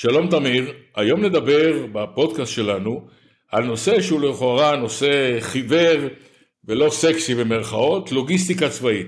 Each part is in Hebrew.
שלום תמיר, היום נדבר בפודקאסט שלנו על נושא שהוא לכאורה נושא חיוור ולא סקסי במרכאות, לוגיסטיקה צבאית.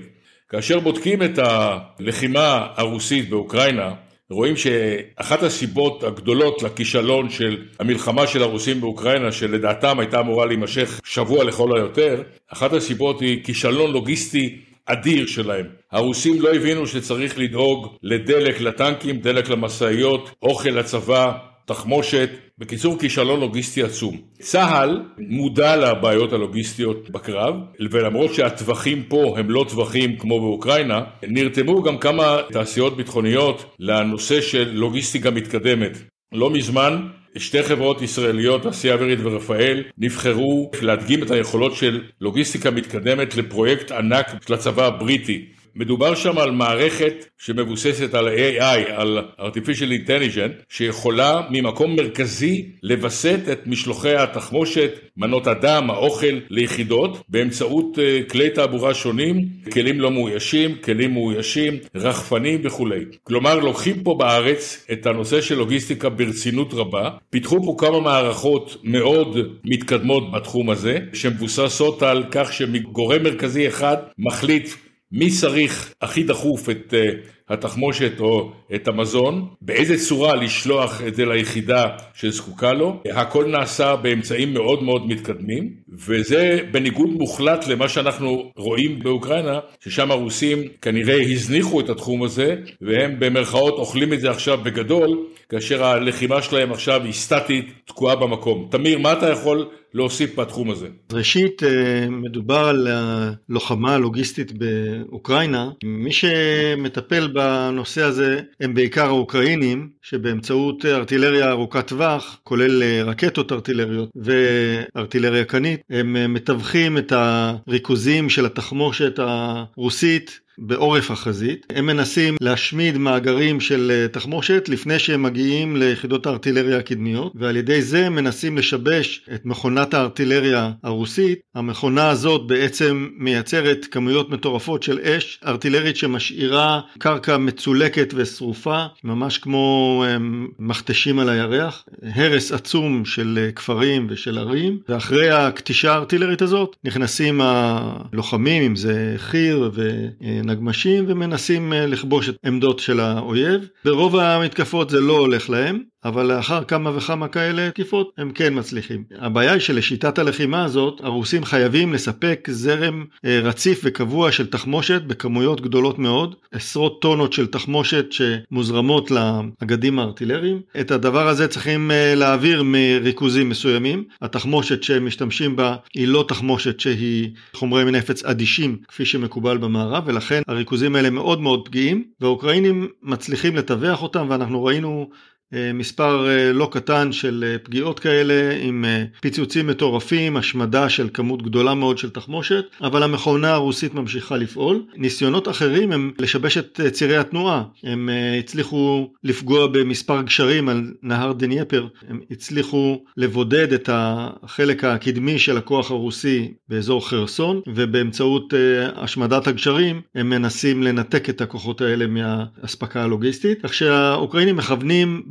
כאשר בודקים את הלחימה הרוסית באוקראינה, רואים שאחת הסיבות הגדולות לכישלון של המלחמה של הרוסים באוקראינה, שלדעתם הייתה אמורה להימשך שבוע לכל היותר, אחת הסיבות היא כישלון לוגיסטי אדיר שלהם. הרוסים לא הבינו שצריך לדאוג לדלק לטנקים, דלק למשאיות, אוכל לצבא, תחמושת, בקיצור כישלון לוגיסטי עצום. צה"ל מודע לבעיות הלוגיסטיות בקרב, ולמרות שהטווחים פה הם לא טווחים כמו באוקראינה, נרתמו גם כמה תעשיות ביטחוניות לנושא של לוגיסטיקה מתקדמת. לא מזמן שתי חברות ישראליות, תעשייה אווירית ורפאל, נבחרו להדגים את היכולות של לוגיסטיקה מתקדמת לפרויקט ענק של הצבא הבריטי. מדובר שם על מערכת שמבוססת על AI, על artificial intelligence, שיכולה ממקום מרכזי לווסת את משלוחי התחמושת, מנות הדם, האוכל, ליחידות, באמצעות אה, כלי תעבורה שונים, כלים לא מאוישים, כלים מאוישים, רחפנים וכולי. כלומר, לוקחים פה בארץ את הנושא של לוגיסטיקה ברצינות רבה, פיתחו פה כמה מערכות מאוד מתקדמות בתחום הזה, שמבוססות על כך שגורם מרכזי אחד מחליט מי צריך הכי דחוף את אה, התחמושת או את המזון, באיזה צורה לשלוח את זה ליחידה שזקוקה לו, הכל נעשה באמצעים מאוד מאוד מתקדמים, וזה בניגוד מוחלט למה שאנחנו רואים באוקראינה, ששם הרוסים כנראה הזניחו את התחום הזה, והם במרכאות אוכלים את זה עכשיו בגדול, כאשר הלחימה שלהם עכשיו היא סטטית, תקועה במקום. תמיר, מה אתה יכול להוסיף בתחום הזה? ראשית, אה, מדובר על הלוחמה הלוגיסטית באוקראינה. מי שמטפל בנושא הזה הם בעיקר האוקראינים, שבאמצעות ארטילריה ארוכת טווח, כולל אה, רקטות ארטילריות וארטילריה קנית, הם אה, מתווכים את הריכוזים של התחמושת הרוסית בעורף החזית. הם מנסים להשמיד מאגרים של אה, תחמושת לפני שהם מגיעים ליחידות הארטילריה הקדמיות, ועל ידי זה הם מנסים לשבש את מכונת הארטילריה הרוסית. המכונה הזאת בעצם מייצרת כמויות מטורפות של אש ארטילרית שמשאירה קרקע מצולקת ושרופה, ממש כמו אה, מכתשים על הירח. הרס עצום של אה, כפרים ושל ערים, ואחרי הכתישה הארטילרית הזאת נכנסים הלוחמים, אם זה חי"ר ו... נגמשים ומנסים אה, לכבוש את עמדות של האויב. ברוב המתקפות זה לא הולך להם, אבל לאחר כמה וכמה כאלה תקיפות הם כן מצליחים. הבעיה היא שלשיטת הלחימה הזאת הרוסים חייבים לספק זרם אה, רציף וקבוע של תחמושת בכמויות גדולות מאוד, עשרות טונות של תחמושת שמוזרמות לאגדים הארטילריים. את הדבר הזה צריכים אה, להעביר מריכוזים מסוימים. התחמושת שהם משתמשים בה היא לא תחמושת שהיא חומרי נפץ אדישים כפי שמקובל במערב ולכן הריכוזים האלה מאוד מאוד פגיעים והאוקראינים מצליחים לטווח אותם ואנחנו ראינו מספר אה, לא קטן של אה, פגיעות כאלה עם פיצוצים מטורפים, השמדה של כמות גדולה מאוד של תחמושת, אבל המכונה הרוסית ממשיכה לפעול. ניסיונות אחרים הם לשבש את צירי התנועה, הם הצליחו לפגוע במספר גשרים על נהר דנייפר, הם הצליחו לבודד את החלק הקדמי של הכוח הרוסי באזור חרסון, ובאמצעות השמדת הגשרים הם מנסים לנתק את הכוחות האלה מהאספקה הלוגיסטית, כך שהאוקראינים מכוונים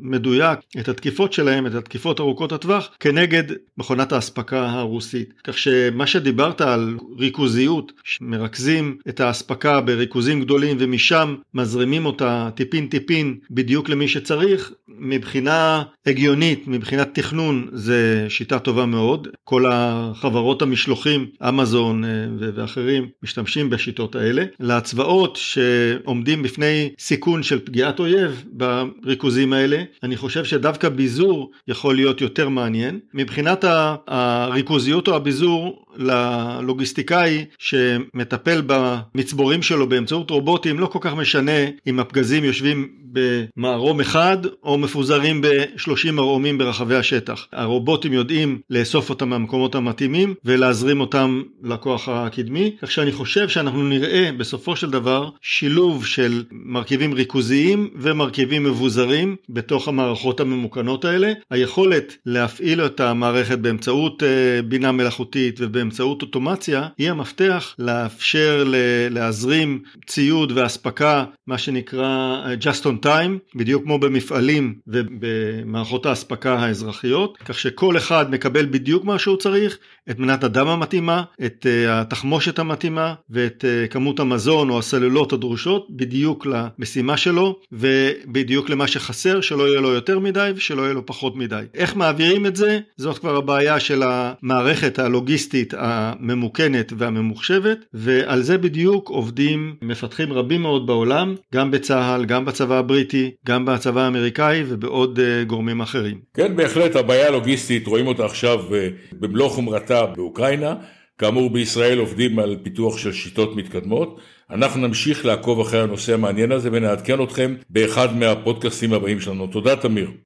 מדויק את התקיפות שלהם, את התקיפות ארוכות הטווח, כנגד מכונת האספקה הרוסית. כך שמה שדיברת על ריכוזיות, שמרכזים את האספקה בריכוזים גדולים ומשם מזרימים אותה טיפין טיפין בדיוק למי שצריך, מבחינה הגיונית, מבחינת תכנון, זה שיטה טובה מאוד. כל החברות המשלוחים, אמזון אה, ואחרים, משתמשים בשיטות האלה. להצבעות שעומדים בפני סיכון של פגיעת אויב בריכוזים האחוזים האלה, אני חושב שדווקא ביזור יכול להיות יותר מעניין. מבחינת הריכוזיות או הביזור, ללוגיסטיקאי שמטפל במצבורים שלו באמצעות רובוטים, לא כל כך משנה אם הפגזים יושבים במערום אחד או מפוזרים ב-30 מרעומים ברחבי השטח. הרובוטים יודעים לאסוף אותם מהמקומות המתאימים ולהזרים אותם לכוח הקדמי, כך שאני חושב שאנחנו נראה בסופו של דבר שילוב של מרכיבים ריכוזיים ומרכיבים מבוזרים. חסרים בתוך המערכות הממוכנות האלה. היכולת להפעיל את המערכת באמצעות אה, בינה מלאכותית ובאמצעות אוטומציה היא המפתח לאפשר להזרים ציוד ואספקה, מה שנקרא אה, just on time, בדיוק כמו במפעלים ובמערכות האספקה האזרחיות, כך שכל אחד מקבל בדיוק מה שהוא צריך, את מנת הדם המתאימה, את התחמושת המתאימה ואת כמות המזון או הסלולות הדרושות בדיוק למשימה שלו ובדיוק למה שחסר, שלא יהיה לו יותר מדי ושלא יהיה לו פחות מדי. איך מעבירים את זה? זאת כבר הבעיה של המערכת הלוגיסטית הממוכנת והממוחשבת ועל זה בדיוק עובדים מפתחים רבים מאוד בעולם, גם בצה"ל, גם בצבא הבריטי, גם בצבא האמריקאי ובעוד uh, גורמים אחרים. כן, בהחלט הבעיה הלוגיסטית, רואים אותה עכשיו uh, במלוא חומרתה באוקראינה. כאמור בישראל עובדים על פיתוח של שיטות מתקדמות. אנחנו נמשיך לעקוב אחרי הנושא המעניין הזה ונעדכן אתכם באחד מהפודקאסטים הבאים שלנו. תודה תמיר.